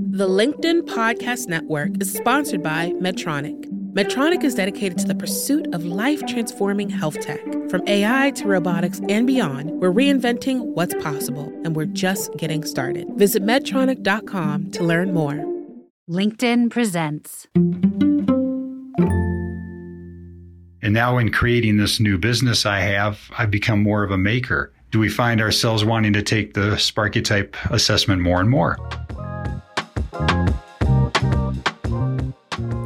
The LinkedIn Podcast Network is sponsored by Medtronic. Medtronic is dedicated to the pursuit of life transforming health tech. From AI to robotics and beyond, we're reinventing what's possible, and we're just getting started. Visit Medtronic.com to learn more. LinkedIn presents. And now, in creating this new business I have, I've become more of a maker. Do we find ourselves wanting to take the Sparketype assessment more and more?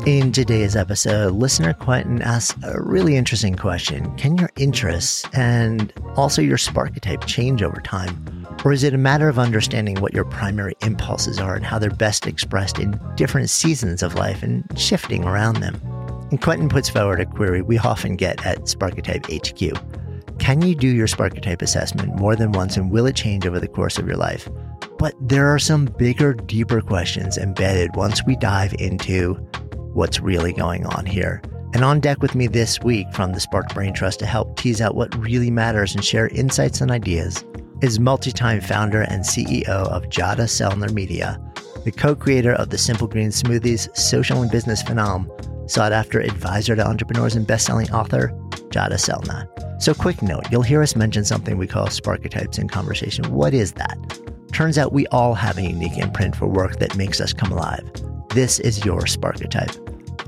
In today's episode, listener Quentin asks a really interesting question. Can your interests and also your Sparketype change over time? Or is it a matter of understanding what your primary impulses are and how they're best expressed in different seasons of life and shifting around them? And Quentin puts forward a query we often get at Sparketype HQ. Can you do your Sparketype assessment more than once and will it change over the course of your life? But there are some bigger, deeper questions embedded once we dive into what's really going on here. And on deck with me this week from the Spark Brain Trust to help tease out what really matters and share insights and ideas is multi time founder and CEO of Jadah Sellner Media, the co creator of the Simple Green Smoothies social and business phenom, sought after advisor to entrepreneurs and best selling author, Jadah Sellner. So, quick note you'll hear us mention something we call Sparketypes in conversation. What is that? Turns out we all have a unique imprint for work that makes us come alive. This is your Sparketype.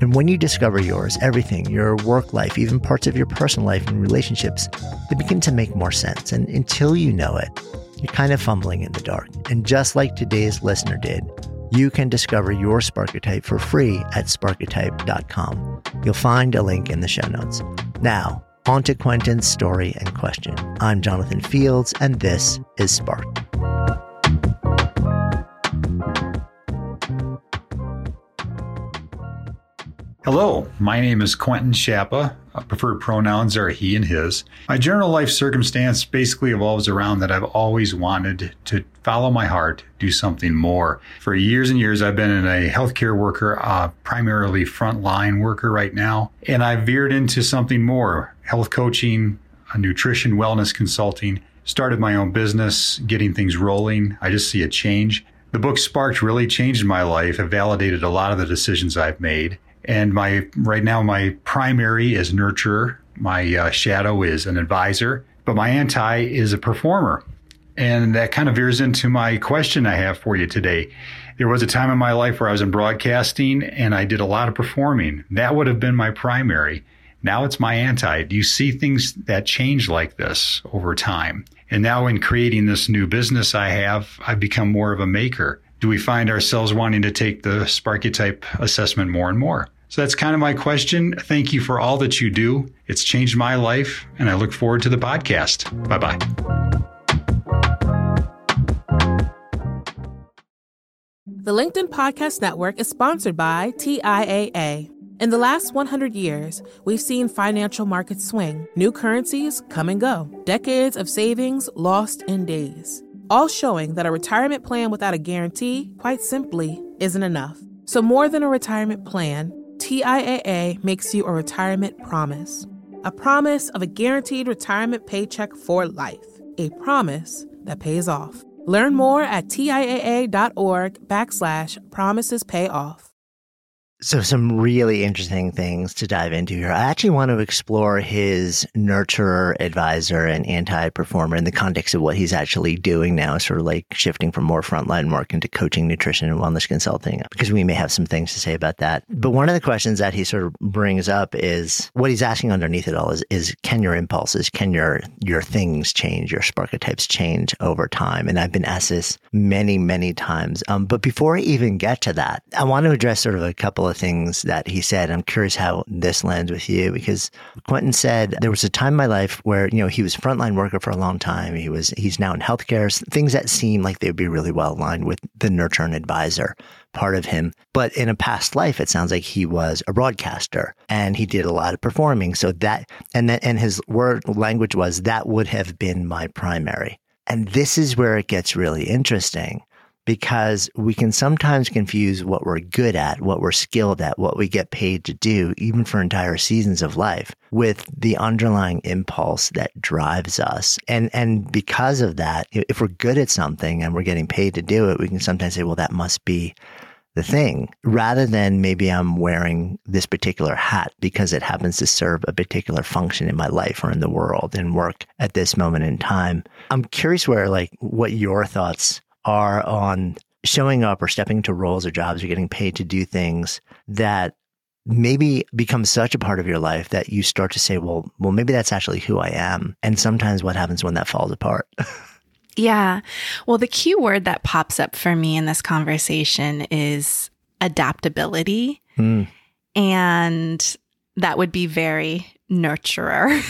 And when you discover yours, everything, your work life, even parts of your personal life and relationships, they begin to make more sense. And until you know it, you're kind of fumbling in the dark. And just like today's listener did, you can discover your Sparketype for free at sparketype.com. You'll find a link in the show notes. Now, on to Quentin's story and question. I'm Jonathan Fields, and this is Spark. Hello, my name is Quentin Schappa. Preferred pronouns are he and his. My general life circumstance basically evolves around that I've always wanted to follow my heart, do something more. For years and years, I've been in a healthcare worker, uh, primarily frontline worker right now, and I've veered into something more health coaching, nutrition, wellness consulting, started my own business, getting things rolling. I just see a change. The book Sparked really changed my life. It validated a lot of the decisions I've made. And my right now my primary is nurturer. My uh, shadow is an advisor, but my anti is a performer. And that kind of veers into my question I have for you today. There was a time in my life where I was in broadcasting and I did a lot of performing. That would have been my primary. Now it's my anti. Do you see things that change like this over time? And now in creating this new business I have, I've become more of a maker. Do we find ourselves wanting to take the Sparketype assessment more and more? So that's kind of my question. Thank you for all that you do. It's changed my life, and I look forward to the podcast. Bye bye. The LinkedIn Podcast Network is sponsored by TIAA. In the last 100 years, we've seen financial markets swing, new currencies come and go, decades of savings lost in days, all showing that a retirement plan without a guarantee, quite simply, isn't enough. So, more than a retirement plan, TIAA makes you a retirement promise. A promise of a guaranteed retirement paycheck for life. A promise that pays off. Learn more at TIAA.org backslash promises pay off. So, some really interesting things to dive into here. I actually want to explore his nurturer, advisor, and anti performer in the context of what he's actually doing now, sort of like shifting from more frontline work into coaching, nutrition, and wellness consulting, because we may have some things to say about that. But one of the questions that he sort of brings up is what he's asking underneath it all is, is can your impulses, can your, your things change, your sparketypes change over time? And I've been asked this many, many times. Um, but before I even get to that, I want to address sort of a couple of things that he said. I'm curious how this lands with you because Quentin said there was a time in my life where, you know, he was frontline worker for a long time. He was, he's now in healthcare, things that seem like they would be really well aligned with the nurture and advisor part of him. But in a past life, it sounds like he was a broadcaster and he did a lot of performing. So that, and then, and his word language was that would have been my primary. And this is where it gets really interesting because we can sometimes confuse what we're good at, what we're skilled at, what we get paid to do, even for entire seasons of life, with the underlying impulse that drives us. And and because of that, if we're good at something and we're getting paid to do it, we can sometimes say, well, that must be the thing rather than maybe I'm wearing this particular hat because it happens to serve a particular function in my life or in the world and work at this moment in time. I'm curious where like what your thoughts are on showing up or stepping into roles or jobs or getting paid to do things that maybe become such a part of your life that you start to say, well, well, maybe that's actually who I am. And sometimes what happens when that falls apart? Yeah. Well, the key word that pops up for me in this conversation is adaptability. Mm. And that would be very nurturer,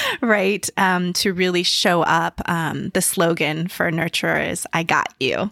right? Um, to really show up. Um, the slogan for nurturer is I got you.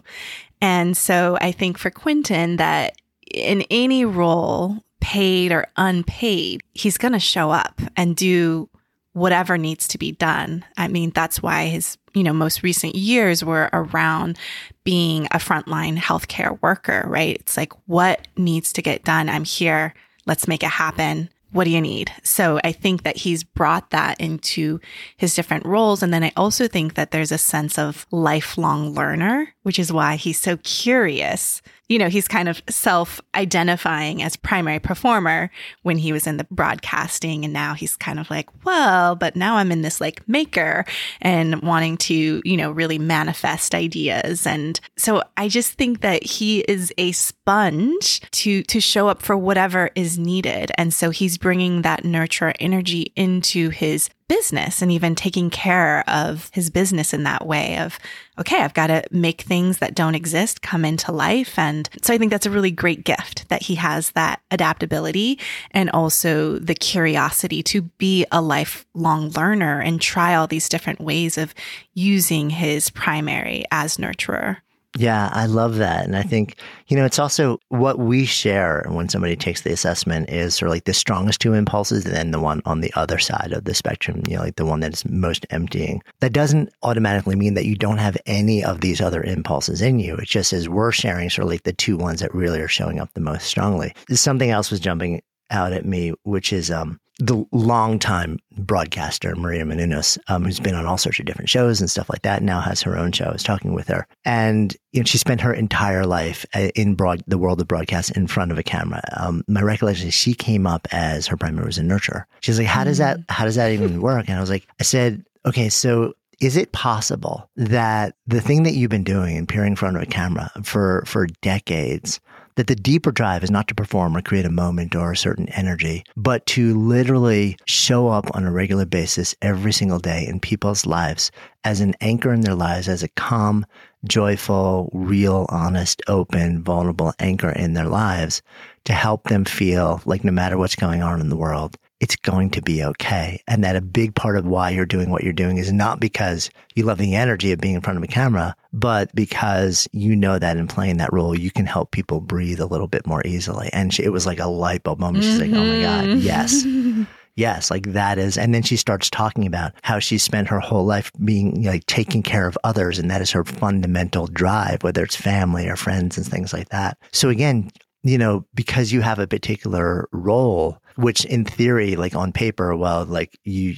And so I think for Quentin that in any role, paid or unpaid, he's going to show up and do whatever needs to be done. I mean, that's why his, you know, most recent years were around being a frontline healthcare worker, right? It's like, what needs to get done? I'm here. Let's make it happen. What do you need? So I think that he's brought that into his different roles. And then I also think that there's a sense of lifelong learner, which is why he's so curious you know, he's kind of self identifying as primary performer when he was in the broadcasting. And now he's kind of like, well, but now I'm in this like maker and wanting to, you know, really manifest ideas. And so I just think that he is a sponge to, to show up for whatever is needed. And so he's bringing that nurture energy into his business and even taking care of his business in that way of, okay, I've got to make things that don't exist come into life. And so I think that's a really great gift that he has that adaptability and also the curiosity to be a lifelong learner and try all these different ways of using his primary as nurturer. Yeah, I love that. And I think, you know, it's also what we share when somebody takes the assessment is sort of like the strongest two impulses and then the one on the other side of the spectrum, you know, like the one that is most emptying. That doesn't automatically mean that you don't have any of these other impulses in you. It just is we're sharing sort of like the two ones that really are showing up the most strongly. Something else was jumping out at me, which is um, the longtime broadcaster Maria Menounos, um, who's been on all sorts of different shows and stuff like that, now has her own show. I was talking with her, and you know, she spent her entire life uh, in broad the world of broadcast in front of a camera. Um, my recollection is she came up as her primary was a nurturer. She's like, "How does that? Mm. How does that even work?" And I was like, "I said, okay, so." Is it possible that the thing that you've been doing and peering in front of a camera for, for decades that the deeper drive is not to perform or create a moment or a certain energy, but to literally show up on a regular basis every single day in people's lives as an anchor in their lives, as a calm, joyful, real, honest, open, vulnerable anchor in their lives to help them feel like no matter what's going on in the world, it's going to be okay. And that a big part of why you're doing what you're doing is not because you love the energy of being in front of a camera, but because you know that in playing that role, you can help people breathe a little bit more easily. And she, it was like a light bulb moment. She's mm-hmm. like, oh my God, mm-hmm. yes. yes, like that is. And then she starts talking about how she spent her whole life being like taking care of others. And that is her fundamental drive, whether it's family or friends and things like that. So again, you know, because you have a particular role, which in theory, like on paper, well, like you,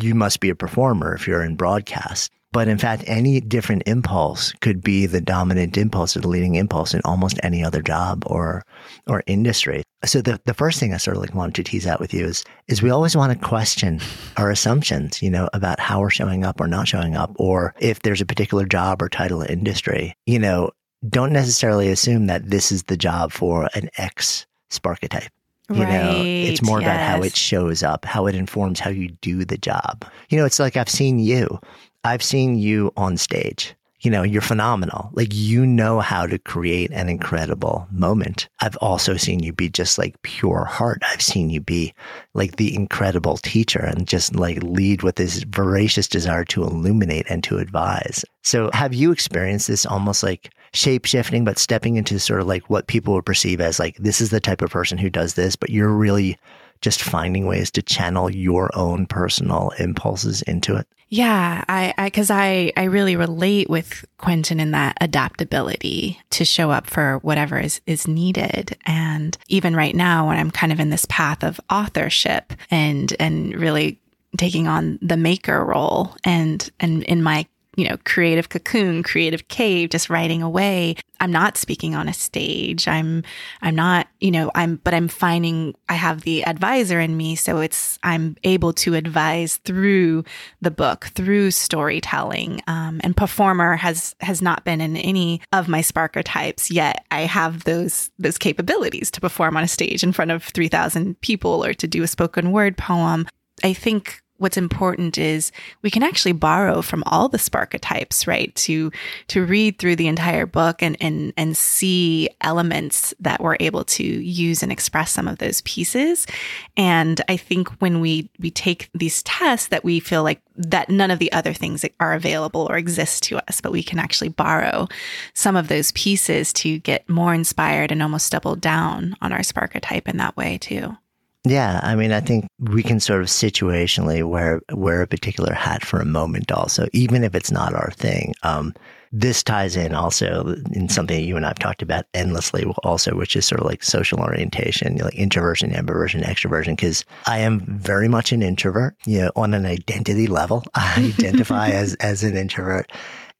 you must be a performer if you're in broadcast. But in fact, any different impulse could be the dominant impulse or the leading impulse in almost any other job or or industry. So the, the first thing I sort of like wanted to tease out with you is is we always want to question our assumptions, you know, about how we're showing up or not showing up, or if there's a particular job or title industry. You know, don't necessarily assume that this is the job for an X Sparketype. You right. know, it's more yes. about how it shows up, how it informs how you do the job. You know, it's like I've seen you. I've seen you on stage. You know, you're phenomenal. Like you know how to create an incredible moment. I've also seen you be just like pure heart. I've seen you be like the incredible teacher and just like lead with this voracious desire to illuminate and to advise. So have you experienced this almost like shape shifting, but stepping into sort of like what people would perceive as like, this is the type of person who does this, but you're really just finding ways to channel your own personal impulses into it? Yeah, I, I, cause I, I really relate with Quentin in that adaptability to show up for whatever is, is needed. And even right now, when I'm kind of in this path of authorship and, and really taking on the maker role and, and in my you know, creative cocoon, creative cave, just writing away. I'm not speaking on a stage. I'm, I'm not, you know, I'm, but I'm finding I have the advisor in me. So it's, I'm able to advise through the book, through storytelling. Um, and performer has, has not been in any of my Sparketypes yet. I have those, those capabilities to perform on a stage in front of 3000 people or to do a spoken word poem. I think what's important is we can actually borrow from all the sparketypes, right? To to read through the entire book and and and see elements that we're able to use and express some of those pieces. And I think when we we take these tests that we feel like that none of the other things are available or exist to us, but we can actually borrow some of those pieces to get more inspired and almost double down on our sparketype in that way too. Yeah, I mean, I think we can sort of situationally wear wear a particular hat for a moment, also, even if it's not our thing. Um, this ties in also in something that you and I've talked about endlessly, also, which is sort of like social orientation, like introversion, ambiversion, extroversion. Because I am very much an introvert. You know, on an identity level, I identify as as an introvert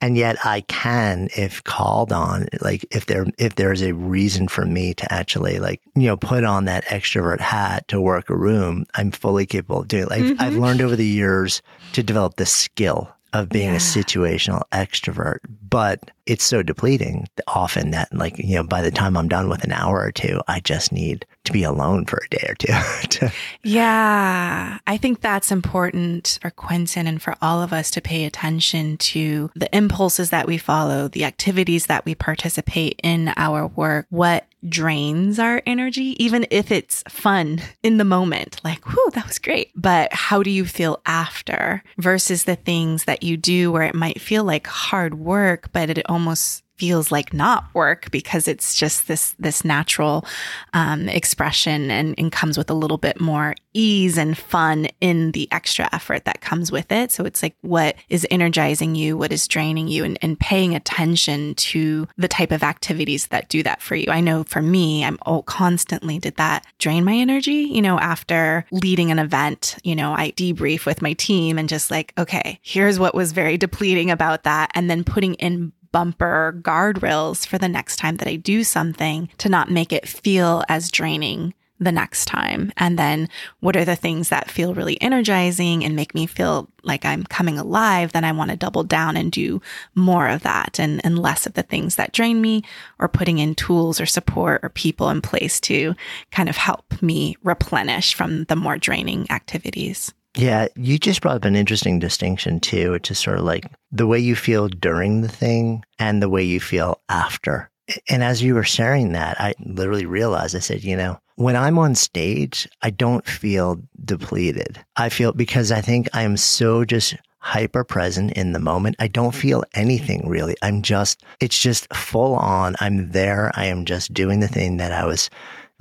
and yet I can, if called on, like if there if there's a reason for me to actually like you know put on that extrovert hat to work a room, I'm fully capable of doing. It. Like mm-hmm. I've learned over the years to develop the skill of being yeah. a situational extrovert, but it's so depleting often that like, you know, by the time I'm done with an hour or two, I just need to be alone for a day or two. yeah. I think that's important for Quentin and for all of us to pay attention to the impulses that we follow, the activities that we participate in our work, what drains our energy, even if it's fun in the moment, like, whew, that was great. But how do you feel after versus the things that you do where it might feel like hard work, but it almost feels like not work because it's just this this natural um, expression and, and comes with a little bit more ease and fun in the extra effort that comes with it. So it's like what is energizing you, what is draining you, and, and paying attention to the type of activities that do that for you. I know for me, I'm oh, constantly did that drain my energy. You know, after leading an event, you know, I debrief with my team and just like, okay, here's what was very depleting about that, and then putting in bumper guardrails for the next time that I do something to not make it feel as draining the next time? And then what are the things that feel really energizing and make me feel like I'm coming alive? Then I want to double down and do more of that and, and less of the things that drain me or putting in tools or support or people in place to kind of help me replenish from the more draining activities. Yeah, you just brought up an interesting distinction too, which is sort of like the way you feel during the thing and the way you feel after. And as you were sharing that, I literally realized I said, you know, when I'm on stage, I don't feel depleted. I feel because I think I am so just hyper present in the moment. I don't feel anything really. I'm just, it's just full on. I'm there. I am just doing the thing that I was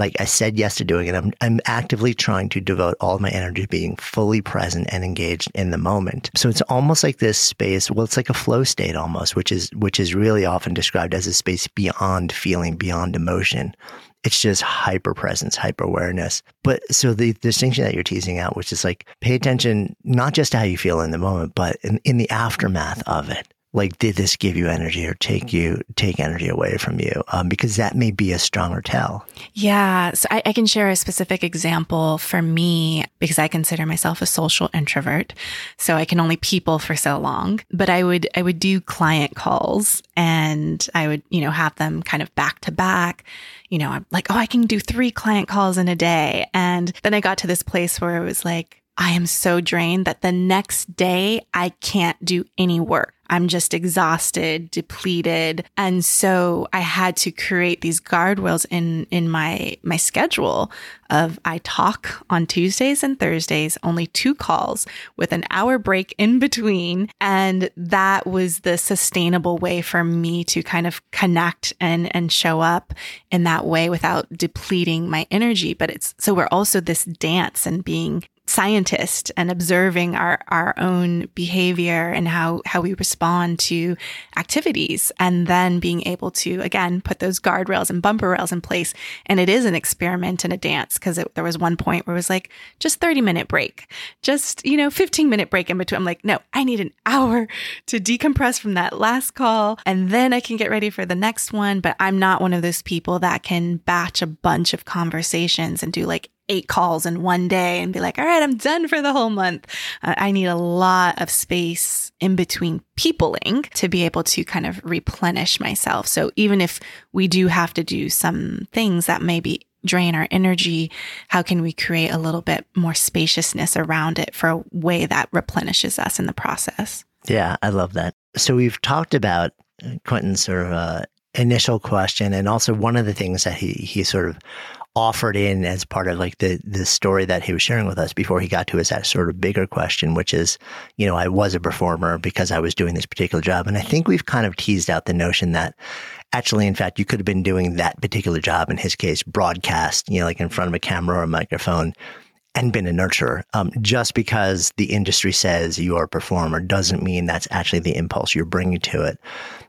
like I said yes to doing it. I'm, I'm actively trying to devote all my energy to being fully present and engaged in the moment. So it's almost like this space. Well, it's like a flow state almost, which is, which is really often described as a space beyond feeling, beyond emotion. It's just hyper presence, hyper awareness. But so the distinction that you're teasing out, which is like pay attention, not just to how you feel in the moment, but in, in the aftermath of it like did this give you energy or take you take energy away from you? Um, because that may be a stronger tell. Yeah. So I, I, can share a specific example for me because i consider myself a social introvert. So i can only people for so long but i would i would do client calls and i would you know have them kind of back to back. You know i'm like oh i can do three client calls in a day. And then i got to this place where it was like I am so drained that the next day I can't do any work. I'm just exhausted, depleted. And so I had to create these guardrails in, in my, my schedule of I talk on Tuesdays and Thursdays, only two calls with an hour break in between. And that was the sustainable way for me to kind of connect and, and show up in that way without depleting my energy. But it's so we're also this dance and being scientist and observing our, our own behavior and how, how we respond to activities and then being able to, again, put those guardrails and bumper rails in place. And it is an experiment and a dance because there was one point where it was like, just 30 minute break, just, you know, 15 minute break in between. I'm like, no, I need an hour to decompress from that last call and then I can get ready for the next one. But I'm not one of those people that can batch a bunch of conversations and do like eight calls in one day and be like, all right, I'm done for the whole month. Uh, I need a lot of space in between peopling to be able to kind of replenish myself. So even if we do have to do some things that maybe drain our energy, how can we create a little bit more spaciousness around it for a way that replenishes us in the process? Yeah, I love that. So we've talked about Quentin's sort of uh, initial question, and also one of the things that he he sort of offered in as part of like the the story that he was sharing with us before he got to his that sort of bigger question, which is, you know, I was a performer because I was doing this particular job. And I think we've kind of teased out the notion that actually, in fact, you could have been doing that particular job, in his case, broadcast, you know, like in front of a camera or a microphone and been a nurturer. Um, just because the industry says you are a performer doesn't mean that's actually the impulse you're bringing to it,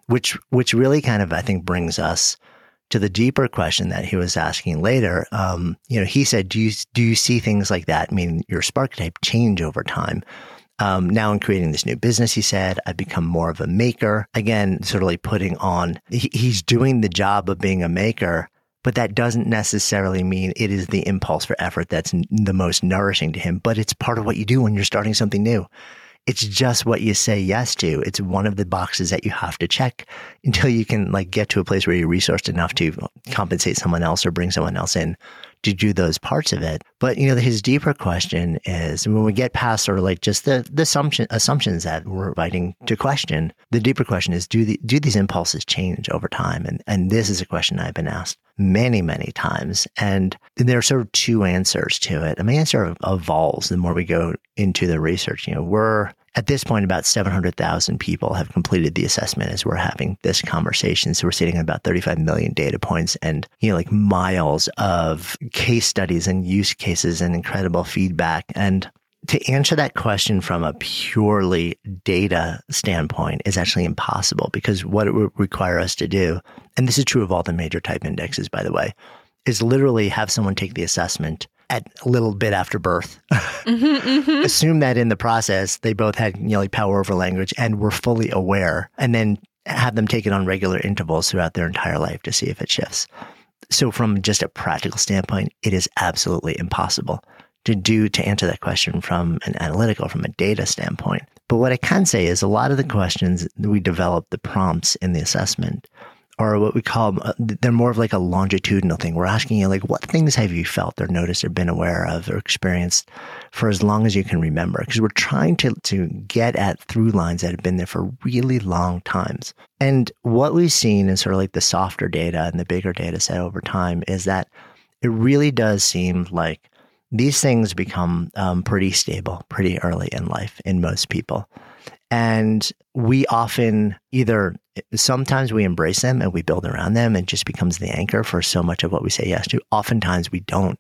which, which really kind of, I think, brings us to the deeper question that he was asking later, um, you know, he said, "Do you do you see things like that? I mean, your sparketype change over time?" Um, now in creating this new business, he said, I've become more of a maker. Again, sort of like putting on, he, he's doing the job of being a maker, but that doesn't necessarily mean it is the impulse for effort that's n- the most nourishing to him. But it's part of what you do when you're starting something new. It's just what you say yes to. It's one of the boxes that you have to check until you can like get to a place where you're resourced enough to compensate someone else or bring someone else in to do those parts of it. But you know, his deeper question is when we get past sort of like just the, the assumption assumptions that we're inviting to question, the deeper question is do the do these impulses change over time? And and this is a question I've been asked many, many times. And there are sort of two answers to it. And my answer evolves the more we go into the research. You know, we're at this point, about 700,000 people have completed the assessment as we're having this conversation. So we're sitting at about 35 million data points and, you know, like miles of case studies and use cases and incredible feedback. And to answer that question from a purely data standpoint is actually impossible because what it would require us to do, and this is true of all the major type indexes, by the way, is literally have someone take the assessment at a little bit after birth. mm-hmm, mm-hmm. Assume that in the process they both had you know like power over language and were fully aware, and then have them take it on regular intervals throughout their entire life to see if it shifts. So, from just a practical standpoint, it is absolutely impossible to do to answer that question from an analytical, from a data standpoint. But what I can say is a lot of the questions we develop the prompts in the assessment are what we call uh, they're more of like a longitudinal thing. We're asking you like, what things have you felt or noticed or been aware of or experienced for as long as you can remember? Because we're trying to to get at through lines that have been there for really long times. And what we've seen in sort of like the softer data and the bigger data set over time is that it really does seem like these things become um, pretty stable pretty early in life in most people. And we often either sometimes we embrace them and we build around them and just becomes the anchor for so much of what we say yes to. Oftentimes we don't.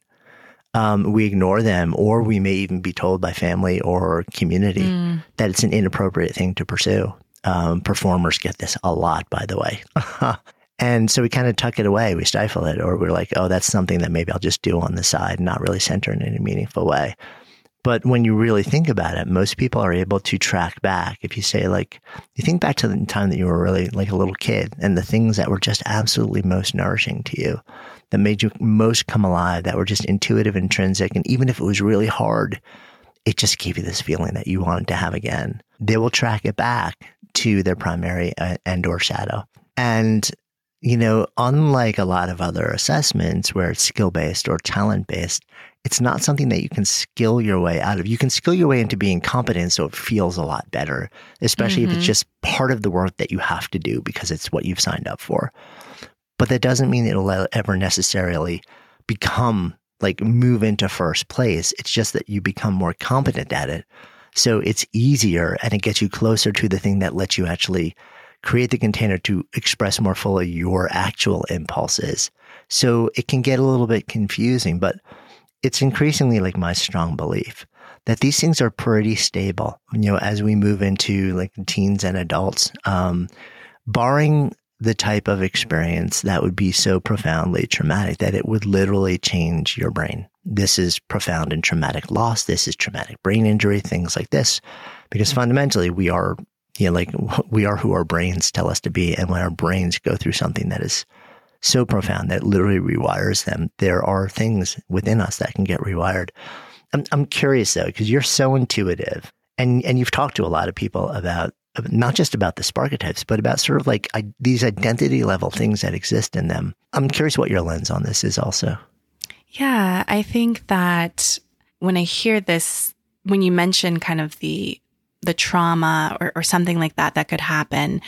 Um, we ignore them, or we may even be told by family or community mm. that it's an inappropriate thing to pursue. Um, performers get this a lot, by the way. and so we kind of tuck it away, we stifle it, or we're like, oh, that's something that maybe I'll just do on the side, not really center in any meaningful way. But when you really think about it, most people are able to track back. If you say, like, you think back to the time that you were really like a little kid and the things that were just absolutely most nourishing to you, that made you most come alive, that were just intuitive, intrinsic. And even if it was really hard, it just gave you this feeling that you wanted to have again. They will track it back to their primary uh, and or shadow. And you know, unlike a lot of other assessments where it's skill based or talent based, it's not something that you can skill your way out of. You can skill your way into being competent so it feels a lot better, especially mm-hmm. if it's mm-hmm. just part of the work that you have to do because it's what you've signed up for. But that doesn't mean it'll ever necessarily become like move into first place. It's just that you become more competent at it. So it's easier and it gets you closer to the thing that lets you actually create the container to express more fully your actual impulses. So it can get a little bit confusing, but it's increasingly like my strong belief that these things are pretty stable. You know, as we move into like teens and adults, um, barring the type of experience that would be so profoundly traumatic that it would literally change your brain. This is profound and traumatic loss. This is traumatic brain injury, things like this. Because fundamentally, we are, you know, like we are who our brains tell us to be. And when our brains go through something that is so profound that literally rewires them, there are things within us that can get rewired. I'm, I'm curious though, because you're so intuitive and, and you've talked to a lot of people about not just about the sparketypes, but about sort of like I, these identity level things that exist in them. I'm curious what your lens on this is also. Yeah, I think that when I hear this, when you mention kind of the the trauma or, or something like that that could happen,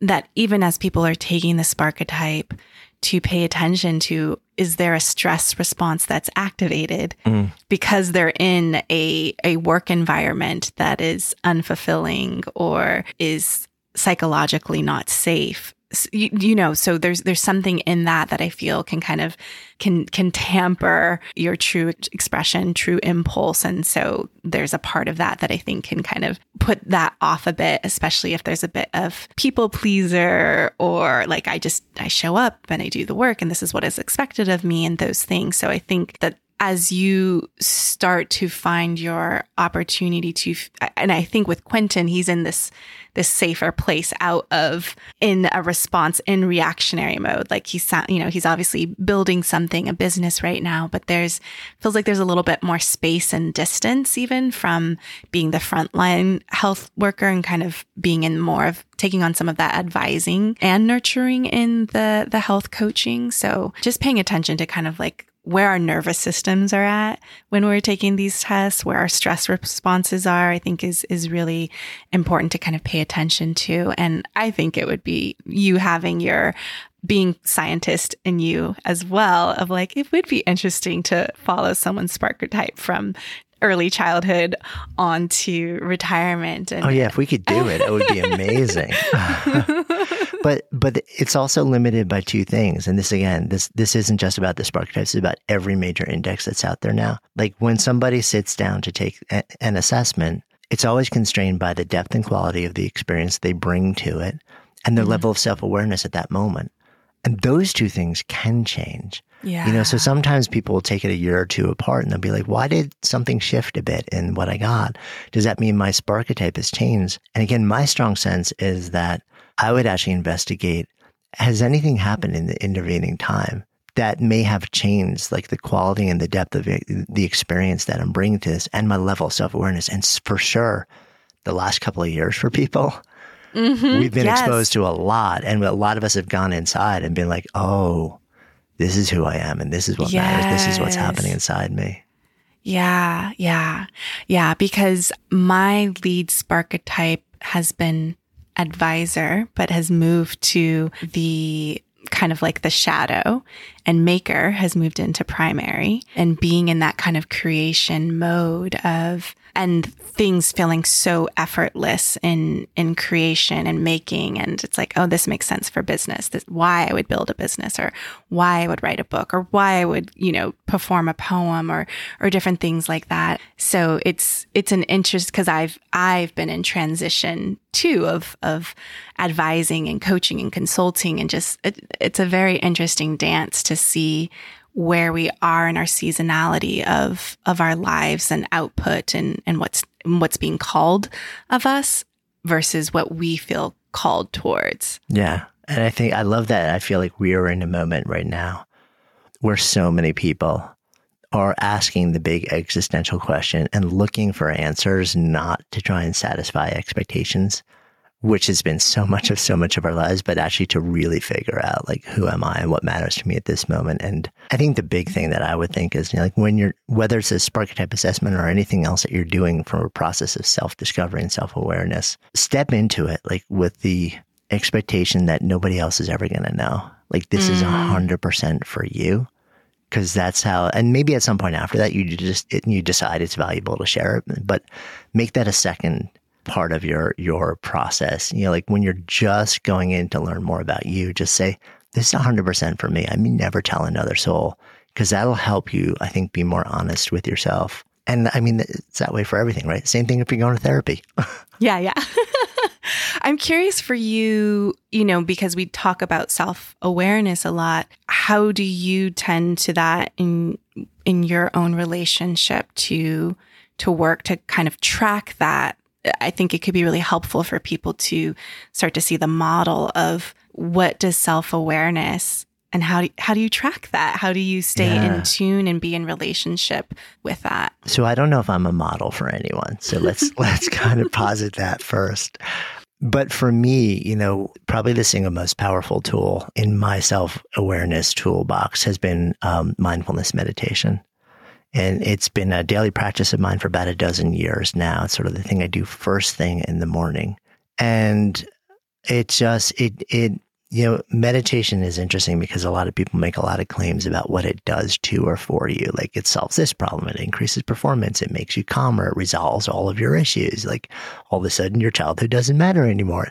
that even as people are taking the sparketype, to pay attention to is there a stress response that's activated mm. because they're in a a work environment that is unfulfilling or is psychologically not safe you, you, know so there's there's something in that that i feel can kind of can can tamper your true expression true impulse. And so there's a part of that that i think can kind of put that off a bit especially if there's a bit of people pleaser or like i just i show up and i do the work and this is what is expected of me and those things. So i think that as you start to find your opportunity to and i think with quentin he's in this this safer place out of in a response in reactionary mode. Like he's you know he's obviously building something a business right now but there's feels like there's a little bit more space and distance even from being the frontline health worker and kind of being in more of taking on some of that advising and nurturing in the the health coaching. So just paying attention to kind of like where our nervous systems are at when we're taking these tests, where our stress responses are, I think is, is really important to kind of pay attention to. And I think it would be you having your being scientist in you as well of like, it would be interesting to follow someone's sparketype from early childhood onto retirement. And, oh yeah, if we could do it, it would be amazing. but but it's also limited by two things. And this again, this this isn't just about the Sparketypes. it's about every major index that's out there now. Like when somebody sits down to take a, an assessment, it's always constrained by the depth and quality of the experience they bring to it and their mm-hmm. level of self awareness at that moment. And those two things can change. Yeah. You know, so sometimes people will take it a year or two apart and they'll be like, why did something shift a bit in what I got? Does that mean my sparketype has changed? And again, my strong sense is that I would actually investigate has anything happened in the intervening time that may have changed like the quality and the depth of it, the experience that I'm bringing to this and my level of self awareness. And for sure, the last couple of years for people, mm-hmm, we've been yes. exposed to a lot. And a lot of us have gone inside and been like, oh, this is who I am and this is what yes. matters. This is what's happening inside me. Yeah, yeah, yeah. Because my lead sparketype has been advisor, but has moved to the kind of like the shadow and maker has moved into primary and being in that kind of creation mode of and things feeling so effortless in in creation and making. And it's like oh this makes sense for business. This why i would build a business or why i would write a book or why i would you know perform a poem or or different things like that. So it's it's an interest because i've i've been in transition too of of advising and coaching and consulting and just it, it's a very interesting dance to see where we are in our seasonality of of our lives and output and and what's what's being called of us versus what we feel called towards. Yeah. And I think I love that. I feel like we are in a moment right now where so many people are asking the big existential question and looking for answers, not to try and satisfy expectations, which has been so much of so much of our lives, but actually to really figure out like who am I and what matters to me at this moment. And I think the big thing that I would think is you know, like when you're whether it's a sparketype assessment or anything else that you're doing from a process of self discovery and self awareness, step into it like with the expectation that nobody else is ever going to know. Like this mm. is a hundred percent for you because that's how and maybe at some point after that you just you decide it's valuable to share it but make that a second part of your your process. You know, like when you're just going in to learn more about you, just say, this is 100% for me. I mean, never tell another soul because that'll help you, I think, be more honest with yourself. And I mean, it's that way for everything, right? Same thing if you're going to therapy. yeah, yeah. I'm curious for you, you know, because we talk about self awareness a lot. How do you tend to that in in your own relationship to to work to kind of track that I think it could be really helpful for people to start to see the model of what does self awareness and how do, how do you track that? How do you stay yeah. in tune and be in relationship with that? So I don't know if I'm a model for anyone. So let's let's kind of posit that first. But for me, you know, probably the single most powerful tool in my self awareness toolbox has been um, mindfulness meditation. And it's been a daily practice of mine for about a dozen years now. It's sort of the thing I do first thing in the morning. And it just, it, it, you know, meditation is interesting because a lot of people make a lot of claims about what it does to or for you. Like it solves this problem, it increases performance, it makes you calmer, it resolves all of your issues. Like all of a sudden your childhood doesn't matter anymore.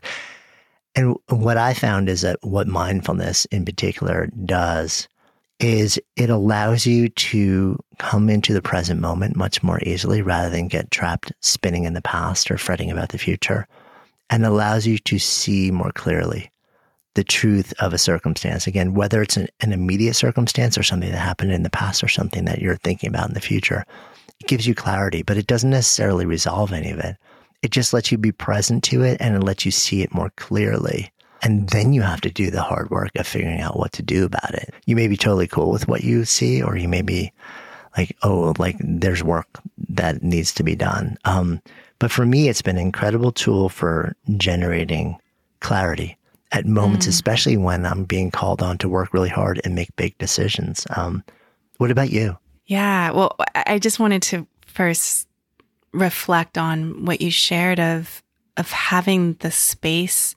And what I found is that what mindfulness in particular does is it allows you to come into the present moment much more easily rather than get trapped spinning in the past or fretting about the future and allows you to see more clearly the truth of a circumstance. Again, whether it's an, an, immediate circumstance or something that happened in the past or something that you're thinking about in the future, it gives you clarity, but it doesn't necessarily resolve any of it. It just lets you be present to it and it lets you see it more clearly. And then you have to do the hard work of figuring out what to do about it. You may be totally cool with what you see, or you may be like, oh, like there's work that needs to be done. Um, but for me, it's been an incredible tool for generating clarity at moments, mm. especially when I'm being called on to work really hard and make big decisions. Um, what about you? Yeah. Well, I just wanted to first reflect on what you shared of of having the space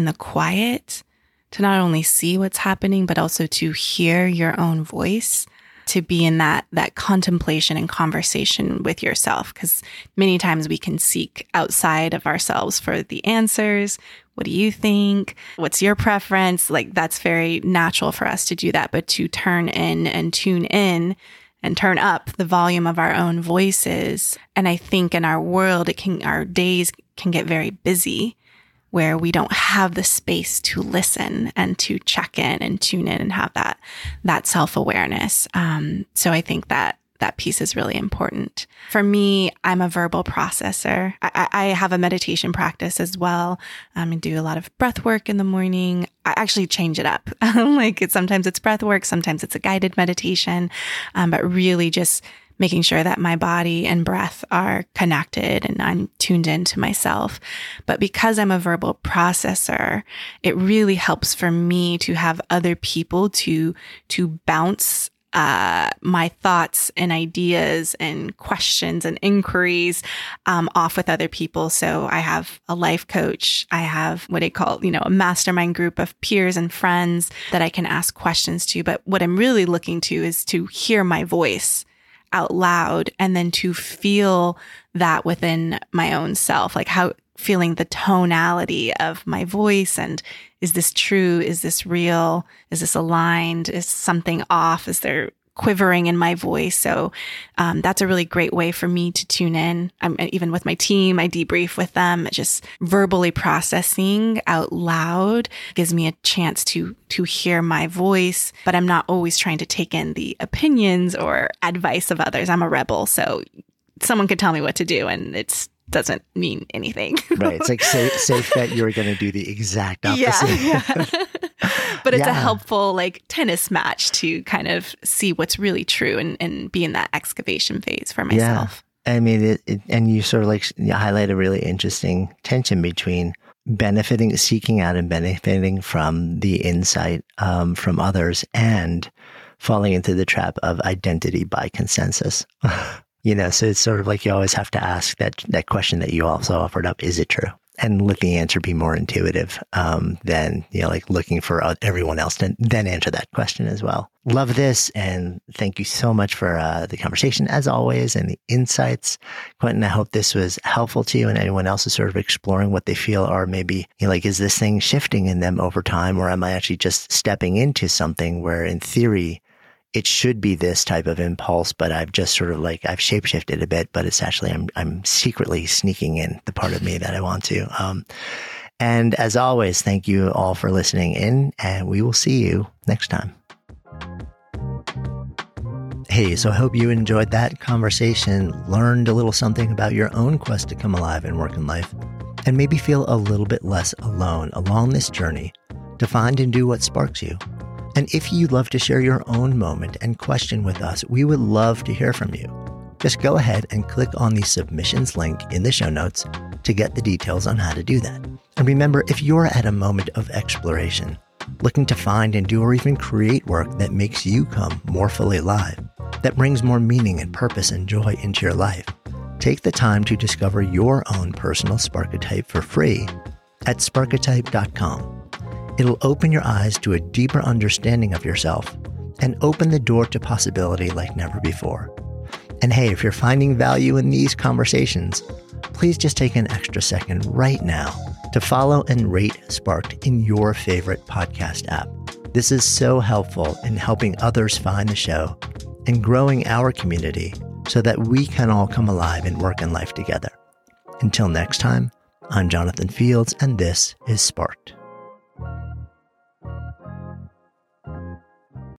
and the quiet to not only see what's happening, but also to hear your own voice, to be in that, that contemplation and conversation with yourself. Cause many times we can seek outside of ourselves for the answers. What do you think? What's your preference? Like that's very natural for us to do that, but to turn in and tune in and turn up the volume of our own voices. And I think in our world, it can, our days can get very busy where we don't have the space to listen and to check in and tune in and have that that self awareness. Um, so I think that that piece is really important. For me, I'm a verbal processor. I, I have a meditation practice as well. Um, I do a lot of breath work in the morning. I actually change it up. like sometimes it's breath work, sometimes it's a guided meditation, um, but really just making sure that my body and breath are connected and I'm tuned into myself. But because I'm a verbal processor, it really helps for me to have other people to, to bounce uh, my thoughts and ideas and questions and inquiries um, off with other people. So I have a life coach. I have what I call, you know, a mastermind group of peers and friends that I can ask questions to. But what I'm really looking to is to hear my voice out loud and then to feel that within my own self, like how feeling the tonality of my voice and is this true? Is this real? Is this aligned? Is something off? Is there quivering in my voice. So um, that's a really great way for me to tune in. I'm, even with my team, I debrief with them. Just verbally processing out loud gives me a chance to to hear my voice, but I'm not always trying to take in the opinions or advice of others. I'm a rebel, so someone could tell me what to do, and it's doesn't mean anything. right. It's like safe, safe that you're going to do the exact opposite. Yeah. yeah. but it's yeah. a helpful like tennis match to kind of see what's really true and, and be in that excavation phase for myself. Yeah. I mean, it, it, and you sort of like highlight a really interesting tension between benefiting, seeking out and benefiting from the insight um, from others and falling into the trap of identity by consensus. you know, so it's sort of like you always have to ask that, that question that you also offered up. Is it true? and let the answer be more intuitive um, than you know like looking for everyone else to then answer that question as well love this and thank you so much for uh, the conversation as always and the insights quentin i hope this was helpful to you and anyone else is sort of exploring what they feel are maybe you know, like is this thing shifting in them over time or am i actually just stepping into something where in theory it should be this type of impulse, but I've just sort of like I've shapeshifted a bit, but it's actually I'm I'm secretly sneaking in the part of me that I want to. Um, and as always, thank you all for listening in, and we will see you next time. Hey, so I hope you enjoyed that conversation, learned a little something about your own quest to come alive and work in life, and maybe feel a little bit less alone along this journey to find and do what sparks you. And if you'd love to share your own moment and question with us, we would love to hear from you. Just go ahead and click on the submissions link in the show notes to get the details on how to do that. And remember, if you're at a moment of exploration, looking to find and do or even create work that makes you come more fully alive, that brings more meaning and purpose and joy into your life, take the time to discover your own personal Sparketype for free at sparketype.com. It'll open your eyes to a deeper understanding of yourself and open the door to possibility like never before. And hey, if you're finding value in these conversations, please just take an extra second right now to follow and rate Sparked in your favorite podcast app. This is so helpful in helping others find the show and growing our community so that we can all come alive and work in life together. Until next time, I'm Jonathan Fields, and this is Sparked.